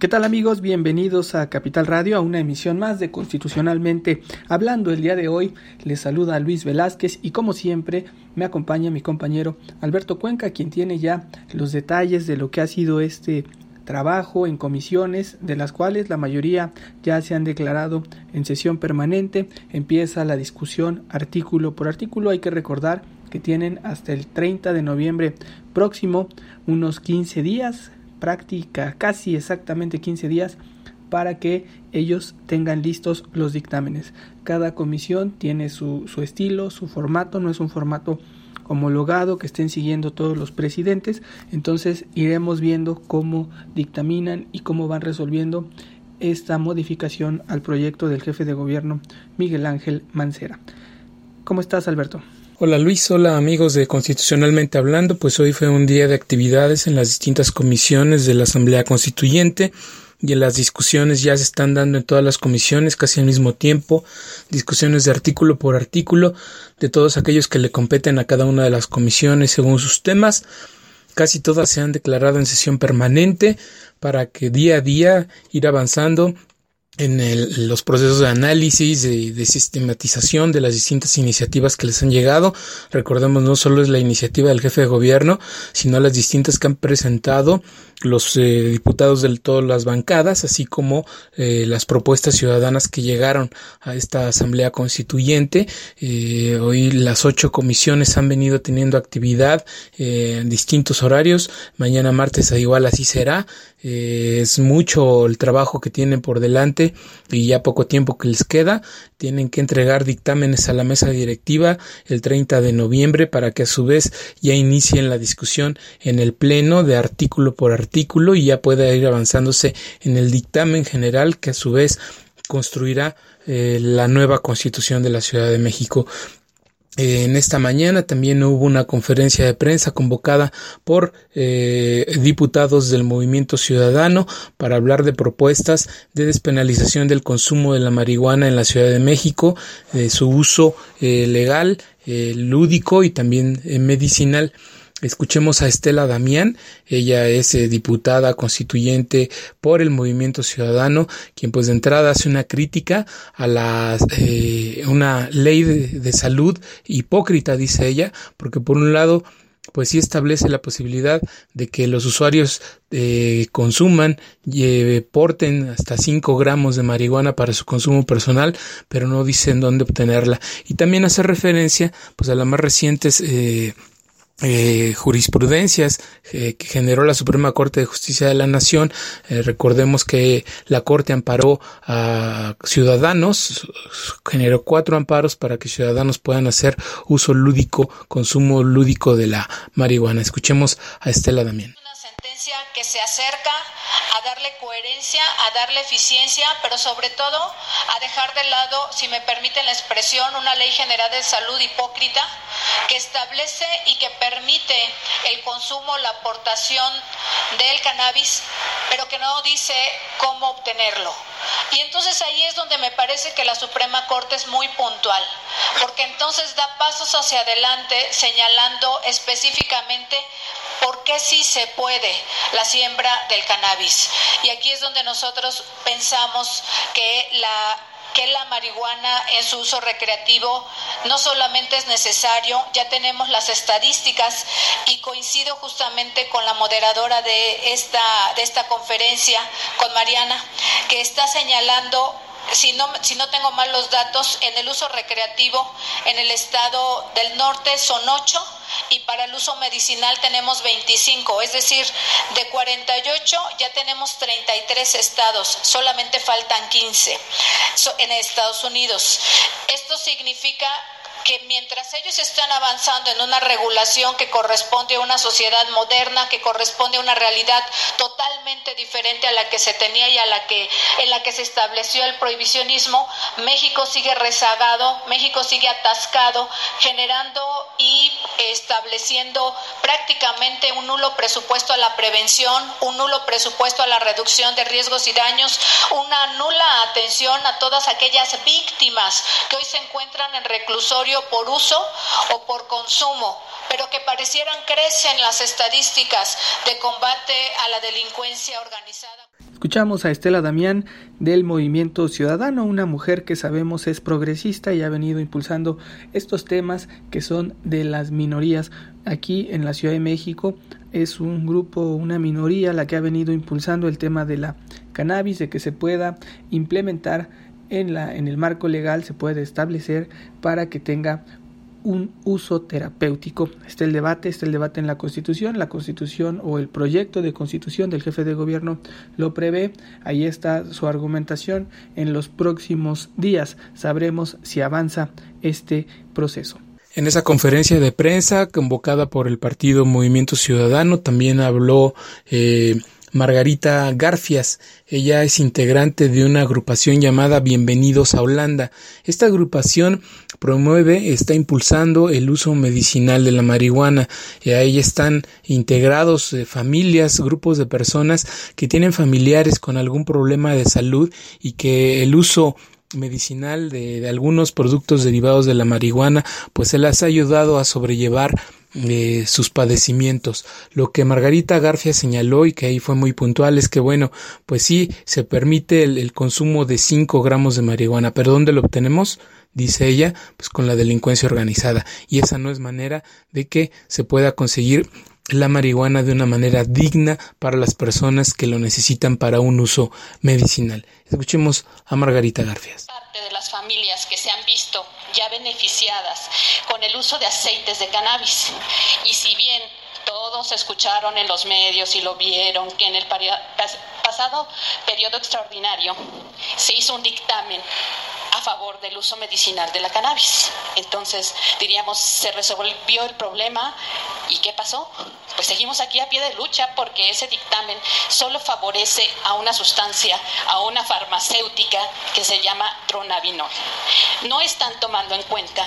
¿Qué tal amigos? Bienvenidos a Capital Radio, a una emisión más de Constitucionalmente Hablando. El día de hoy les saluda Luis Velázquez y como siempre me acompaña mi compañero Alberto Cuenca, quien tiene ya los detalles de lo que ha sido este trabajo en comisiones, de las cuales la mayoría ya se han declarado en sesión permanente. Empieza la discusión artículo por artículo. Hay que recordar que tienen hasta el 30 de noviembre próximo unos 15 días práctica casi exactamente 15 días para que ellos tengan listos los dictámenes. Cada comisión tiene su, su estilo, su formato, no es un formato homologado que estén siguiendo todos los presidentes, entonces iremos viendo cómo dictaminan y cómo van resolviendo esta modificación al proyecto del jefe de gobierno Miguel Ángel Mancera. ¿Cómo estás, Alberto? Hola Luis, hola amigos de Constitucionalmente Hablando, pues hoy fue un día de actividades en las distintas comisiones de la Asamblea Constituyente y en las discusiones ya se están dando en todas las comisiones casi al mismo tiempo, discusiones de artículo por artículo de todos aquellos que le competen a cada una de las comisiones según sus temas. Casi todas se han declarado en sesión permanente para que día a día ir avanzando en los procesos de análisis, de, de, sistematización de las distintas iniciativas que les han llegado. Recordemos, no solo es la iniciativa del jefe de gobierno, sino las distintas que han presentado los eh, diputados de todas las bancadas, así como eh, las propuestas ciudadanas que llegaron a esta asamblea constituyente. Eh, hoy las ocho comisiones han venido teniendo actividad en distintos horarios. Mañana martes igual así será. es mucho el trabajo que tienen por delante y ya poco tiempo que les queda. Tienen que entregar dictámenes a la mesa directiva el 30 de noviembre para que a su vez ya inicien la discusión en el pleno de artículo por artículo y ya pueda ir avanzándose en el dictamen general que a su vez construirá eh, la nueva constitución de la Ciudad de México. Eh, en esta mañana también hubo una conferencia de prensa convocada por eh, diputados del movimiento ciudadano para hablar de propuestas de despenalización del consumo de la marihuana en la Ciudad de México, de su uso legal, lúdico y también medicinal. Escuchemos a Estela Damián, ella es eh, diputada constituyente por el Movimiento Ciudadano, quien pues de entrada hace una crítica a la eh, una ley de, salud hipócrita, dice ella, porque por un lado pues sí establece la posibilidad de que los usuarios eh, consuman y porten hasta 5 gramos de marihuana para su consumo personal, pero no dicen dónde obtenerla. Y también hace referencia pues a las más recientes eh, eh, jurisprudencias eh, que generó la Suprema Corte de Justicia de la Nación. Eh, recordemos que la Corte amparó a ciudadanos, generó cuatro amparos para que ciudadanos puedan hacer uso lúdico, consumo lúdico de la marihuana. Escuchemos a Estela Damián que se acerca a darle coherencia, a darle eficiencia, pero sobre todo a dejar de lado, si me permiten la expresión, una ley general de salud hipócrita que establece y que permite el consumo, la aportación del cannabis, pero que no dice cómo obtenerlo. Y entonces ahí es donde me parece que la Suprema Corte es muy puntual, porque entonces da pasos hacia adelante señalando específicamente por qué sí se puede la siembra del cannabis. Y aquí es donde nosotros pensamos que la que la marihuana en su uso recreativo no solamente es necesario, ya tenemos las estadísticas y coincido justamente con la moderadora de esta, de esta conferencia, con Mariana, que está señalando si no, si no tengo mal los datos, en el uso recreativo en el estado del norte son ocho y para el uso medicinal tenemos 25, es decir, de 48 ya tenemos 33 estados, solamente faltan 15 en Estados Unidos. Esto significa que mientras ellos están avanzando en una regulación que corresponde a una sociedad moderna, que corresponde a una realidad totalmente diferente a la que se tenía y a la que en la que se estableció el prohibicionismo, México sigue rezagado, México sigue atascado, generando y estableciendo prácticamente un nulo presupuesto a la prevención, un nulo presupuesto a la reducción de riesgos y daños, una nula atención a todas aquellas víctimas que hoy se encuentran en reclusorio por uso o por consumo, pero que parecieran crecen las estadísticas de combate a la delincuencia organizada. Escuchamos a Estela Damián del Movimiento Ciudadano, una mujer que sabemos es progresista y ha venido impulsando estos temas que son de las minorías. Aquí en la Ciudad de México es un grupo, una minoría la que ha venido impulsando el tema de la cannabis, de que se pueda implementar en, la, en el marco legal, se puede establecer para que tenga un uso terapéutico. Está el debate, está el debate en la Constitución, la Constitución o el proyecto de Constitución del jefe de gobierno lo prevé, ahí está su argumentación, en los próximos días sabremos si avanza este proceso. En esa conferencia de prensa convocada por el partido Movimiento Ciudadano también habló eh, Margarita Garfias. Ella es integrante de una agrupación llamada Bienvenidos a Holanda. Esta agrupación promueve, está impulsando el uso medicinal de la marihuana. Y ahí están integrados eh, familias, grupos de personas que tienen familiares con algún problema de salud y que el uso medicinal de, de algunos productos derivados de la marihuana pues se las ha ayudado a sobrellevar de sus padecimientos. Lo que Margarita Garfia señaló y que ahí fue muy puntual es que bueno, pues sí, se permite el, consumo de 5 gramos de marihuana, pero ¿dónde lo obtenemos? dice ella, pues con la delincuencia organizada. Y esa no es manera de que se pueda conseguir la marihuana de una manera digna para las personas que lo necesitan para un uso medicinal. Escuchemos a Margarita Garfias. Parte de las familias que se han visto ya beneficiadas con el uso de aceites de cannabis. Y si bien todos escucharon en los medios y lo vieron que en el pasado periodo extraordinario se hizo un dictamen favor del uso medicinal de la cannabis. Entonces, diríamos, se resolvió el problema y ¿qué pasó? Pues seguimos aquí a pie de lucha porque ese dictamen solo favorece a una sustancia, a una farmacéutica que se llama dronabinol. No están tomando en cuenta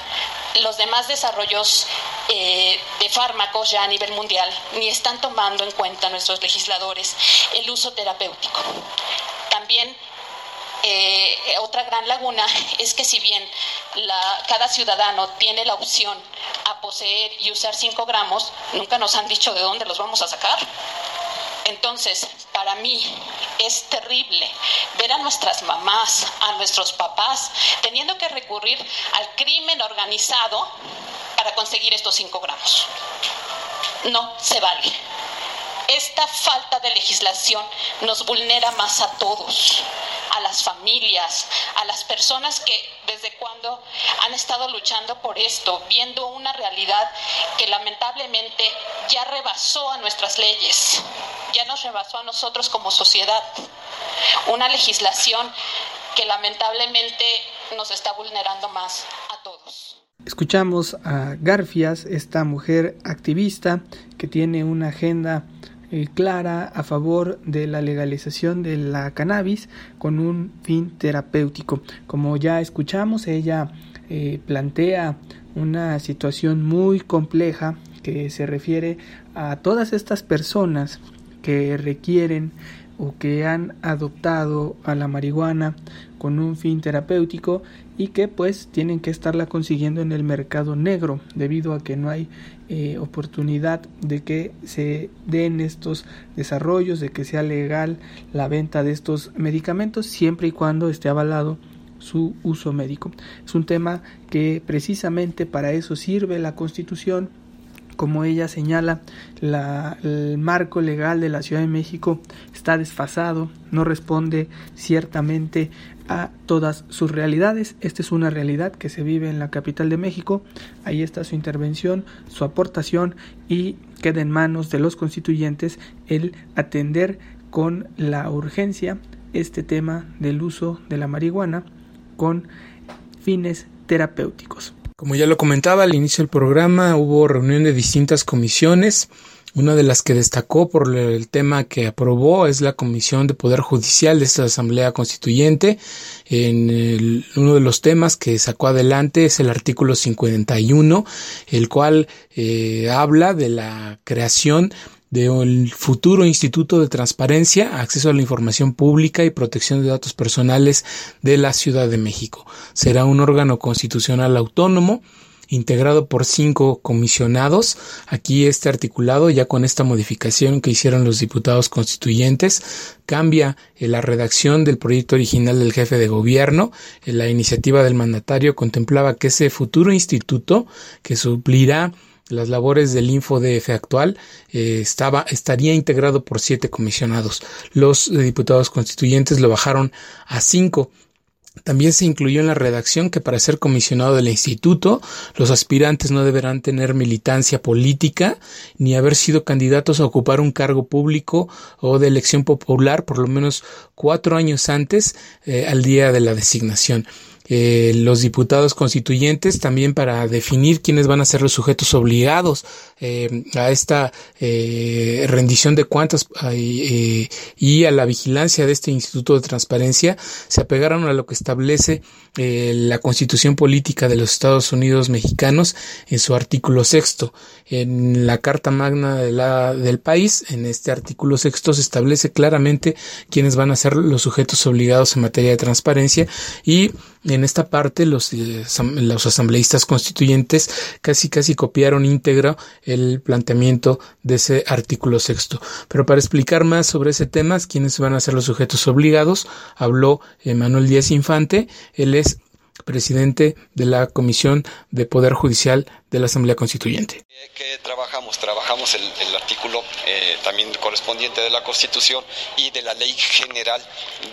los demás desarrollos eh, de fármacos ya a nivel mundial, ni están tomando en cuenta nuestros legisladores el uso terapéutico. También eh, otra gran laguna es que si bien cada ciudadano tiene la opción a poseer y usar 5 gramos, nunca nos han dicho de dónde los vamos a sacar. Entonces, para mí es terrible ver a nuestras mamás, a nuestros papás, teniendo que recurrir al crimen organizado para conseguir estos 5 gramos. No se vale. Esta falta de legislación nos vulnera más a todos, familias, a las personas que desde cuando han estado luchando por esto, viendo una realidad que lamentablemente ya rebasó a nuestras leyes, ya nos rebasó a nosotros como sociedad. Una legislación que lamentablemente nos está vulnerando más a todos. Escuchamos a Garfias, esta mujer activista que tiene una agenda eh, clara a favor de la legalización de la cannabis con un fin terapéutico. Como ya escuchamos, ella eh, plantea una situación muy compleja que se refiere a todas estas personas que requieren o que han adoptado a la marihuana con un fin terapéutico y que pues tienen que estarla consiguiendo en el mercado negro debido a que no hay eh, oportunidad de que se den estos desarrollos, de que sea legal la venta de estos medicamentos siempre y cuando esté avalado su uso médico. Es un tema que precisamente para eso sirve la Constitución como ella señala, el marco legal de la Ciudad de México está desfasado, no responde ciertamente a todas sus realidades. Esta es una realidad que se vive en la capital de México. Ahí está su intervención, su aportación y queda en manos de los constituyentes el atender con la urgencia este tema del uso de la marihuana con fines terapéuticos. Como ya lo comentaba al inicio del programa, hubo reunión de distintas comisiones. Una de las que destacó por el tema que aprobó es la Comisión de Poder Judicial de esta Asamblea Constituyente. En uno de los temas que sacó adelante es el artículo 51, el cual eh, habla de la creación del futuro Instituto de Transparencia, Acceso a la Información Pública y Protección de Datos Personales de la Ciudad de México. Será un órgano constitucional autónomo integrado por cinco comisionados. Aquí este articulado, ya con esta modificación que hicieron los diputados constituyentes, cambia eh, la redacción del proyecto original del jefe de gobierno. Eh, la iniciativa del mandatario contemplaba que ese futuro instituto que suplirá las labores del InfoDF actual eh, estaba, estaría integrado por siete comisionados. Los diputados constituyentes lo bajaron a cinco. También se incluyó en la redacción que para ser comisionado del instituto, los aspirantes no deberán tener militancia política ni haber sido candidatos a ocupar un cargo público o de elección popular por lo menos cuatro años antes eh, al día de la designación. Eh, los diputados constituyentes también para definir quiénes van a ser los sujetos obligados eh, a esta eh, rendición de cuentas y a la vigilancia de este Instituto de Transparencia se apegaron a lo que establece la Constitución Política de los Estados Unidos Mexicanos en su artículo sexto. En la Carta Magna del país, en este artículo sexto se establece claramente quiénes van a ser los sujetos obligados en materia de transparencia y en esta parte los, eh, los asambleístas constituyentes casi casi copiaron íntegro el planteamiento de ese artículo sexto. Pero para explicar más sobre ese tema, quiénes van a ser los sujetos obligados, habló Manuel Díaz Infante, él es presidente de la Comisión de Poder Judicial de la Asamblea Constituyente. ¿Qué trabajamos? Trabajamos el, artículo eh, también correspondiente de la Constitución y de la Ley General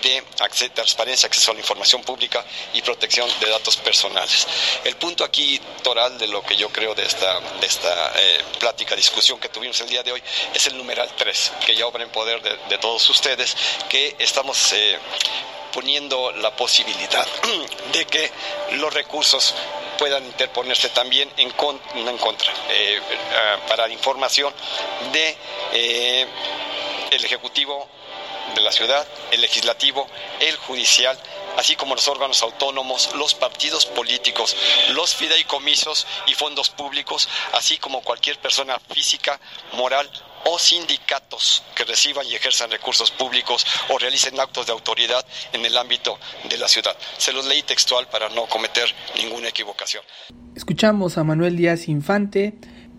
de Transparencia, Acceso a la Información Pública y Protección de Datos Personales. El punto aquí toral de lo que yo creo de esta, de esta eh, plática, discusión que tuvimos el día de hoy, es el numeral 3, que ya obra en poder de, todos ustedes, que estamos... Eh, poniendo la posibilidad de que los recursos puedan interponerse también en, en contra eh, para información de eh, el ejecutivo de la ciudad, el legislativo, el judicial, así como los órganos autónomos, los partidos políticos, los fideicomisos y fondos públicos, así como cualquier persona física, moral o sindicatos que reciban y ejerzan recursos públicos o realicen actos de autoridad en el ámbito de la ciudad. Se los leí textual para no cometer ninguna equivocación. Escuchamos a Manuel Díaz Infante,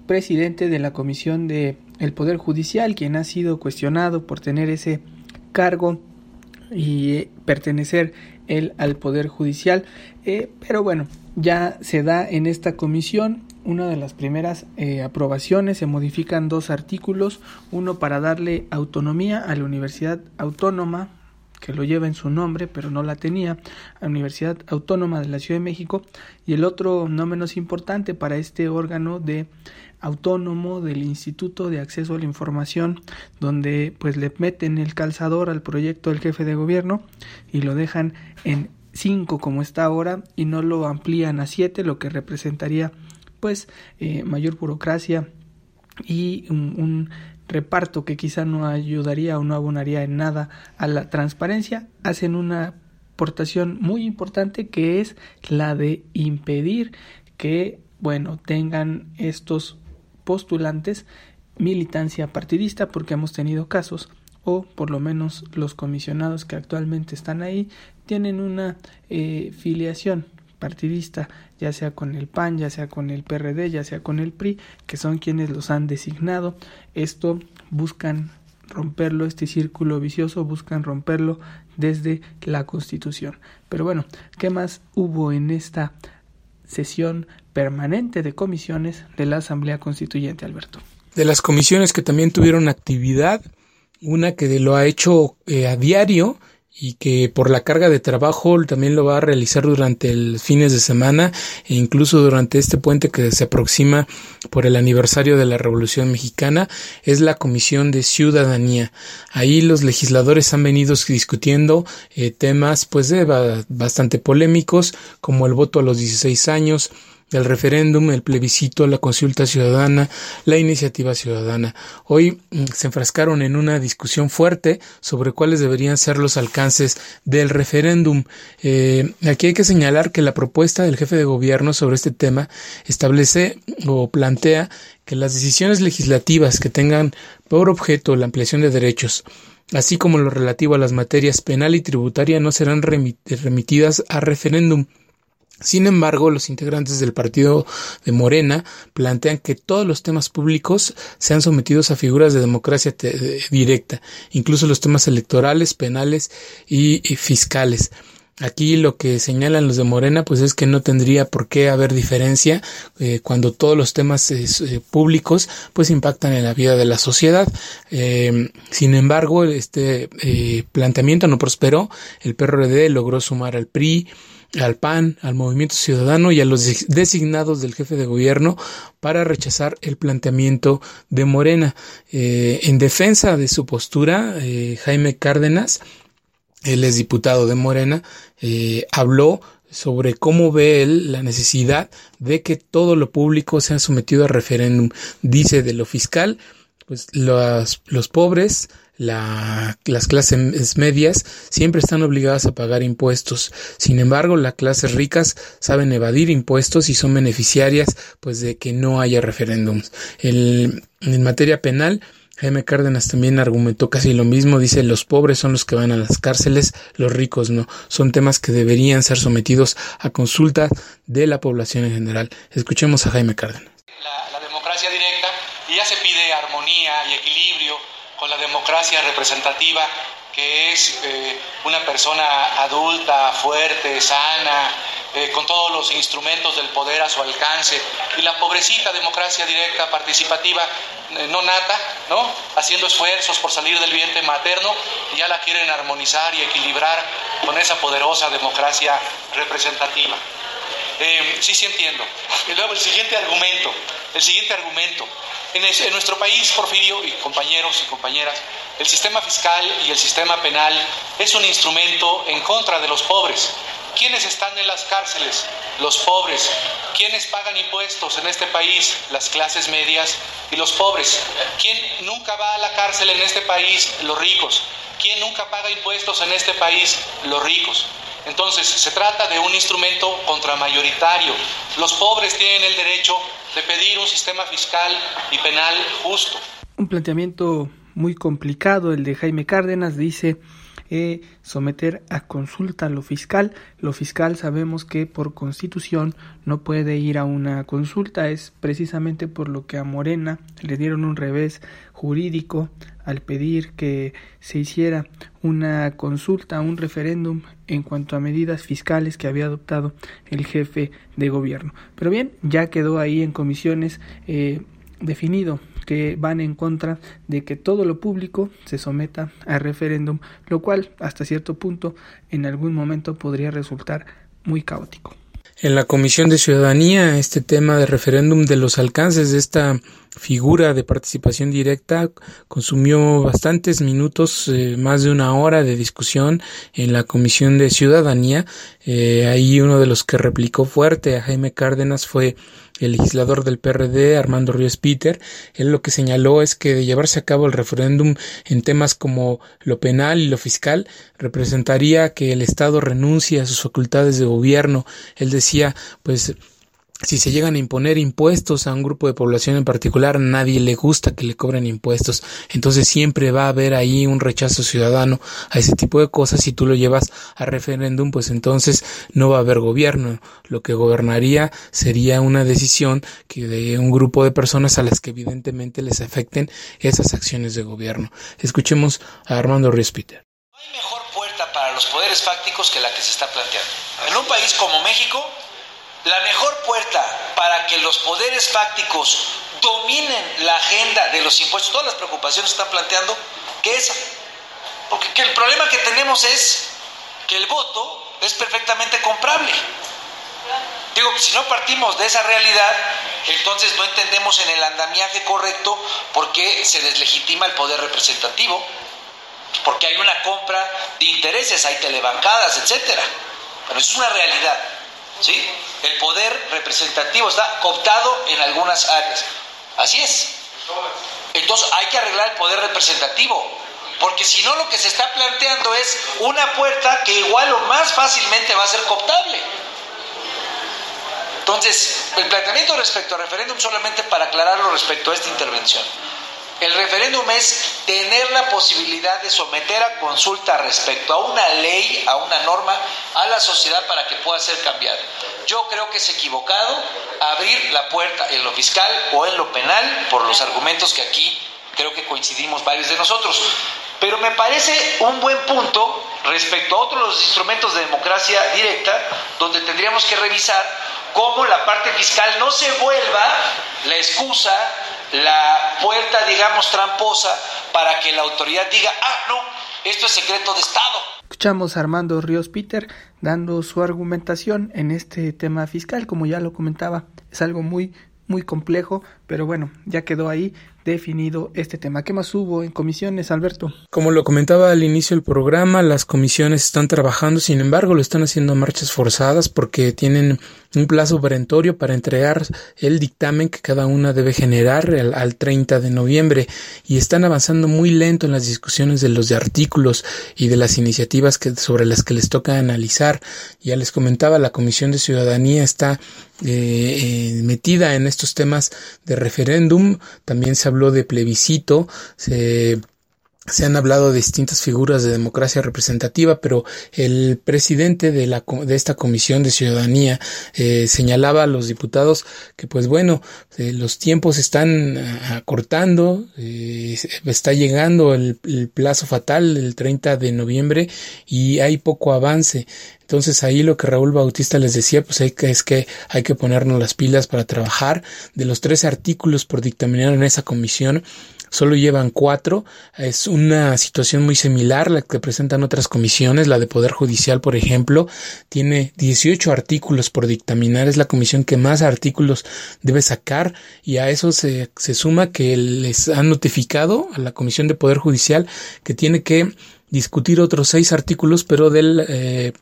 presidente de la Comisión de el Poder Judicial, quien ha sido cuestionado por tener ese cargo y eh, pertenecer él al Poder Judicial. Eh, pero bueno, ya se da en esta comisión. Una de las primeras eh, aprobaciones, se modifican dos artículos, uno para darle autonomía a la Universidad Autónoma, que lo lleva en su nombre, pero no la tenía, a la Universidad Autónoma de la Ciudad de México, y el otro, no menos importante, para este órgano de autónomo del Instituto de Acceso a la Información, donde pues le meten el calzador al proyecto del jefe de gobierno y lo dejan en 5 como está ahora y no lo amplían a 7, lo que representaría pues eh, mayor burocracia y un, reparto que quizá no ayudaría o no abonaría en nada a la transparencia, hacen una aportación muy importante que es la de impedir que, bueno, tengan estos postulantes militancia partidista porque hemos tenido casos o por lo menos los comisionados que actualmente están ahí tienen una eh, filiación partidista, ya sea con el PAN, ya sea con el PRD, ya sea con el PRI, que son quienes los han designado. Esto buscan romperlo, este círculo vicioso, buscan romperlo desde la Constitución. Pero bueno, ¿qué más hubo en esta sesión permanente de comisiones de la Asamblea Constituyente, Alberto? De las comisiones que también tuvieron actividad, una que lo ha hecho eh, a diario y que por la carga de trabajo también lo va a realizar durante los fines de semana e incluso durante este puente que se aproxima por el aniversario de la Revolución Mexicana es la Comisión de Ciudadanía. Ahí los legisladores han venido discutiendo eh, temas pues de, bastante polémicos como el voto a los 16 años, el referéndum, el plebiscito, la consulta ciudadana, la iniciativa ciudadana. Hoy mm, se enfrascaron en una discusión fuerte sobre cuáles deberían ser los alcances del referéndum. Eh, aquí hay que señalar que la propuesta del jefe de gobierno sobre este tema establece o plantea que las decisiones legislativas que tengan por objeto la ampliación de derechos, así como lo relativo a las materias penal y tributaria, no serán remitidas a referéndum Sin embargo, los integrantes del partido de Morena plantean que todos los temas públicos sean sometidos a figuras de democracia directa, incluso los temas electorales, penales y, fiscales. Aquí lo que señalan los de Morena pues es que no tendría por qué haber diferencia eh, cuando todos los temas eh, públicos pues impactan en la vida de la sociedad. Eh, sin embargo, este planteamiento no prosperó. El PRD logró sumar al PRI, al PAN, al Movimiento Ciudadano y a los designados del jefe de gobierno para rechazar el planteamiento de Morena. Eh, en defensa de su postura, eh, Jaime Cárdenas, él es diputado de Morena, eh, habló sobre cómo ve él la necesidad de que todo lo público sea sometido a referéndum. Dice de lo fiscal, pues los, los pobres, las clases medias siempre están obligadas a pagar impuestos. Sin embargo, las clases ricas saben evadir impuestos y son beneficiarias pues de que no haya referéndums. en materia penal, Jaime Cárdenas también argumentó casi lo mismo, dice los pobres son los que van a las cárceles, los ricos no. Son temas que deberían ser sometidos a consulta de la población en general. Escuchemos a Jaime Cárdenas. La, la democracia directa y ya se pide armonía y equilibrio con la democracia representativa, que es eh, una persona adulta, fuerte, sana, eh, con todos los instrumentos del poder a su alcance, y la pobrecita democracia directa, participativa, eh, no nata, ¿no? haciendo esfuerzos por salir del vientre materno, ya la quieren armonizar y equilibrar con esa poderosa democracia representativa. Sí, sí entiendo. Y luego el siguiente argumento, el siguiente argumento, en, nuestro país, Porfirio y compañeros y compañeras, el sistema fiscal y el sistema penal es un instrumento en contra de los pobres. ¿Quiénes están en las cárceles? Los pobres. ¿Quiénes pagan impuestos en este país? Las clases medias y los pobres. ¿Quién nunca va a la cárcel en este país? Los ricos. ¿Quién nunca paga impuestos en este país? Los ricos. Entonces, se trata de un instrumento contramayoritario. Los pobres tienen el derecho de pedir un sistema fiscal y penal justo. Un planteamiento muy complicado, el de Jaime Cárdenas, dice eh, someter a consulta lo fiscal. Lo fiscal sabemos que por constitución no puede ir a una consulta, es precisamente por lo que a Morena le dieron un revés jurídico al pedir que se hiciera una consulta, un referéndum en cuanto a medidas fiscales que había adoptado el jefe de gobierno. Pero bien, ya quedó ahí en comisiones eh, definido que van en contra de que todo lo público se someta a referéndum, lo cual hasta cierto punto en algún momento podría resultar muy caótico. En la Comisión de Ciudadanía, este tema de referéndum de los alcances de esta figura de participación directa consumió bastantes minutos, eh, más de una hora de discusión en la Comisión de Ciudadanía. Eh, ahí uno de los que replicó fuerte a Jaime Cárdenas fue el legislador del PRD, Armando Ríos Peter, él lo que señaló es que de llevarse a cabo el referéndum en temas como lo penal y lo fiscal representaría que el Estado renuncie a sus facultades de gobierno. Él decía, pues si se llegan a imponer impuestos a un grupo de población en particular, nadie le gusta que le cobren impuestos. Entonces siempre va a haber ahí un rechazo ciudadano a ese tipo de cosas. Si tú lo llevas a referéndum, pues entonces no va a haber gobierno. Lo que gobernaría sería una decisión que de un grupo de personas a las que evidentemente les afecten esas acciones de gobierno. Escuchemos a Armando Ríos Peter. No hay mejor puerta para los poderes fácticos que la que se está planteando. En un país como México, la mejor puerta para que los poderes fácticos dominen la agenda de los impuestos, todas las preocupaciones que están planteando, que esa. Porque el problema que tenemos es que el voto es perfectamente comprable. Digo, si no partimos de esa realidad, entonces no entendemos en el andamiaje correcto por qué se deslegitima el poder representativo, porque hay una compra de intereses, hay telebancadas, etcétera. Pero eso es una realidad. ¿Sí? El poder representativo está cooptado en algunas áreas. Así es. Entonces hay que arreglar el poder representativo, porque si no lo que se está planteando es una puerta que igual o más fácilmente va a ser cooptable. Entonces, el planteamiento respecto al referéndum, solamente para aclararlo respecto a esta intervención. El referéndum es tener la posibilidad de someter a consulta respecto a una ley, a una norma, a la sociedad para que pueda ser cambiada. Yo creo que es equivocado abrir la puerta en lo fiscal o en lo penal por los argumentos que aquí creo que coincidimos varios de nosotros. Pero me parece un buen punto respecto a otros instrumentos de democracia directa, donde tendríamos que revisar cómo la parte fiscal no se vuelva la excusa la puerta, digamos, tramposa para que la autoridad diga, ah, no, esto es secreto de Estado. Escuchamos a Armando Ríos Peter dando su argumentación en este tema fiscal, como ya lo comentaba, es algo muy muy complejo, pero bueno, ya quedó ahí definido este tema. ¿Qué más hubo en comisiones, Alberto? Como lo comentaba al inicio del programa, las comisiones están trabajando, sin embargo, lo están haciendo a marchas forzadas porque tienen un plazo perentorio para entregar el dictamen que cada una debe generar al, 30 de noviembre y están avanzando muy lento en las discusiones de los de artículos y de las iniciativas que, sobre las que les toca analizar. Ya les comentaba, la Comisión de Ciudadanía está eh, eh, metida en estos temas de referéndum, también se habló de plebiscito, se se han hablado de distintas figuras de democracia representativa, pero el presidente de, la, de esta comisión de ciudadanía eh, señalaba a los diputados que, pues bueno, eh, los tiempos están acortando, eh, está llegando el, el, plazo fatal el 30 de noviembre y hay poco avance. Entonces ahí lo que Raúl Bautista les decía, pues hay que, es que hay que ponernos las pilas para trabajar. De los tres artículos por dictaminar en esa comisión, solo llevan cuatro. Es una situación muy similar a la que presentan otras comisiones. La de Poder Judicial, por ejemplo, tiene 18 artículos por dictaminar. Es la comisión que más artículos debe sacar y a eso se, se suma que les han notificado a la Comisión de Poder Judicial que tiene que discutir otros seis artículos, pero del eh,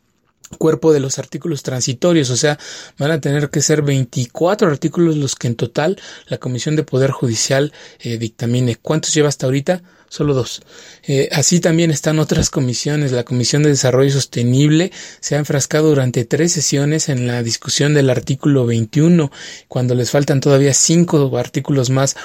cuerpo de los artículos transitorios, o sea, van a tener que ser 24 artículos los que en total la Comisión de Poder Judicial eh, dictamine. ¿Cuántos lleva hasta ahorita? Solo dos. Eh, así también están otras comisiones. La Comisión de Desarrollo Sostenible se ha enfrascado durante tres sesiones en la discusión del artículo 21, cuando les faltan todavía cinco artículos más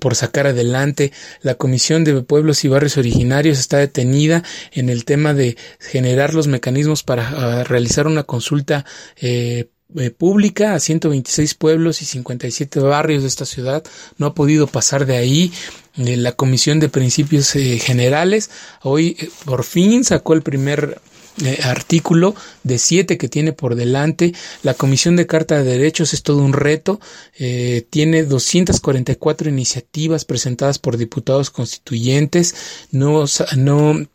por sacar adelante. La Comisión de Pueblos y Barrios Originarios está detenida en el tema de generar los mecanismos para ah, realizar una consulta eh, eh, pública a 126 pueblos y 57 barrios de esta ciudad. No ha podido pasar de ahí. Eh, la Comisión de Principios Generales hoy por fin sacó el primer eh, artículo de siete que tiene por delante. La Comisión de Carta de Derechos es todo un reto. Eh, tiene 244 iniciativas presentadas por diputados constituyentes. No, no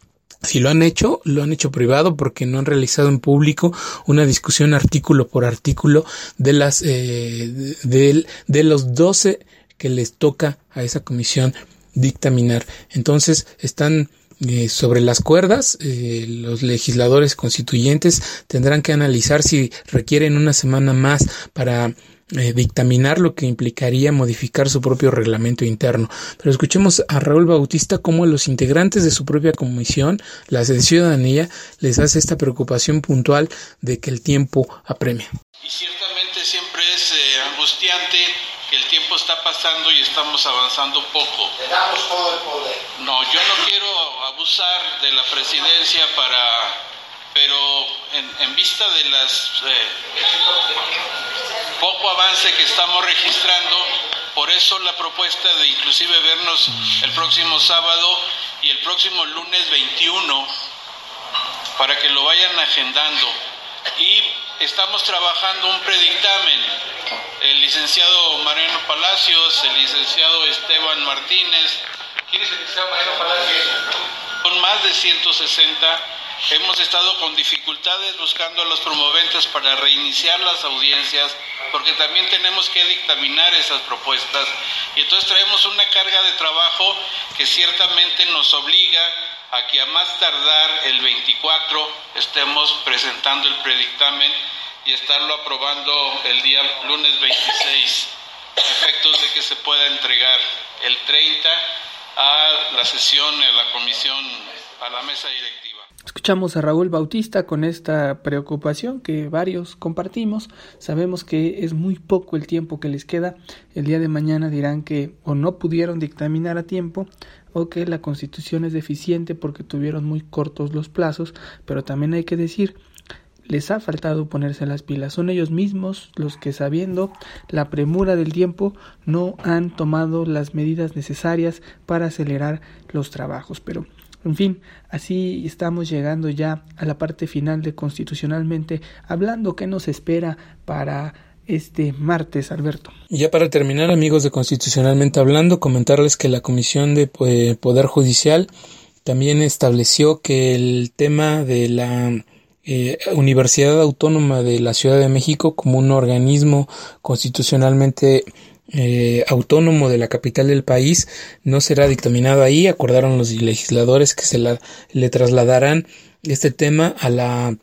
si lo han hecho, lo han hecho privado porque no han realizado en público una discusión artículo por artículo de las eh, de, de los 12 que les toca a esa comisión dictaminar. Entonces están eh, sobre las cuerdas, eh, los legisladores constituyentes tendrán que analizar si requieren una semana más para eh, dictaminar lo que implicaría modificar su propio reglamento interno. Pero escuchemos a Raúl Bautista cómo los integrantes de su propia comisión, la de ciudadanía, les hace esta preocupación puntual de que el tiempo apremia. Y ciertamente siempre es angustiante que el tiempo está pasando y estamos avanzando poco. Le damos todo el poder. No, yo no quiero abusar de la presidencia para, pero en, vista de las eh, poco avance que estamos registrando, por eso la propuesta de inclusive vernos el próximo sábado y el próximo lunes 21 para que lo vayan agendando. Y estamos trabajando un predictamen. El licenciado Mariano Palacios, el licenciado Esteban Martínez. ¿Quién es el licenciado Mariano Palacios? Con más de 160 hemos estado con dificultades buscando a los promoventes para reiniciar las audiencias porque también tenemos que dictaminar esas propuestas y entonces traemos una carga de trabajo que ciertamente nos obliga a que a más tardar el 24 estemos presentando el predictamen y estarlo aprobando el día lunes 26, efectos de que se pueda entregar el 30 a la sesión, a la comisión, a la mesa directiva. Escuchamos a Raúl Bautista con esta preocupación que varios compartimos. Sabemos que es muy poco el tiempo que les queda. El día de mañana dirán que o no pudieron dictaminar a tiempo o que la constitución es deficiente porque tuvieron muy cortos los plazos, pero también hay que decir les ha faltado ponerse las pilas. Son ellos mismos los que, sabiendo la premura del tiempo, no han tomado las medidas necesarias para acelerar los trabajos. Pero, en fin, así estamos llegando ya a la parte final de constitucionalmente, hablando qué nos espera para este martes, Alberto. Ya para terminar, amigos de Constitucionalmente Hablando, comentarles que la Comisión de eh, Poder Judicial también estableció que el tema de la eh, Universidad Autónoma de la Ciudad de México como un organismo constitucionalmente eh, autónomo de la capital del país no será dictaminado ahí. Acordaron los legisladores que se le trasladarán este tema a la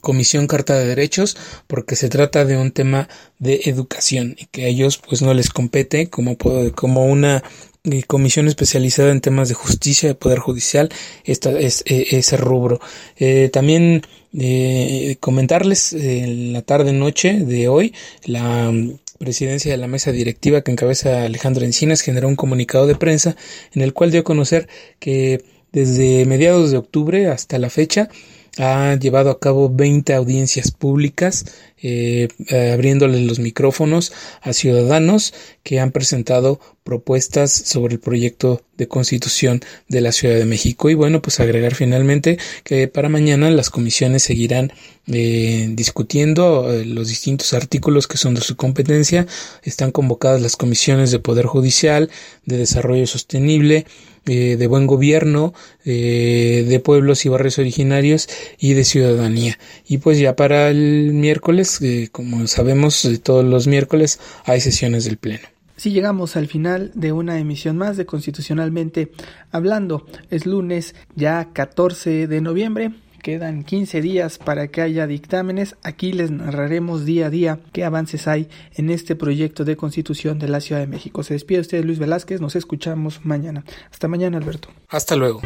Comisión Carta de Derechos porque se trata de un tema de educación y que a ellos pues no les compete como, como una comisión especializada en temas de justicia, de poder judicial, esta, es, e, ese rubro. Eh, también eh, comentarles en la tarde noche de hoy la mm, presidencia de la mesa directiva que encabeza Alejandro Encinas generó un comunicado de prensa en el cual dio a conocer que desde mediados de octubre hasta la fecha ha llevado a cabo 20 audiencias públicas, eh, eh, abriéndole los micrófonos a ciudadanos que han presentado propuestas sobre el proyecto de constitución de la Ciudad de México. Y bueno, pues agregar finalmente que para mañana las comisiones seguirán eh, discutiendo los distintos artículos que son de su competencia. Están convocadas las comisiones de Poder Judicial, de Desarrollo Sostenible, de buen gobierno, de pueblos y barrios originarios y de ciudadanía. Y pues ya para el miércoles, eh, como sabemos, eh, todos los miércoles hay sesiones del Pleno. Si llegamos al final de una emisión más de Constitucionalmente Hablando. Es lunes ya 14 de noviembre. Quedan 15 días para que haya dictámenes. Aquí les narraremos día a día qué avances hay en este proyecto de constitución de la Ciudad de México. Se despide usted Luis Velázquez. Nos escuchamos mañana. Hasta mañana, Alberto. Hasta luego.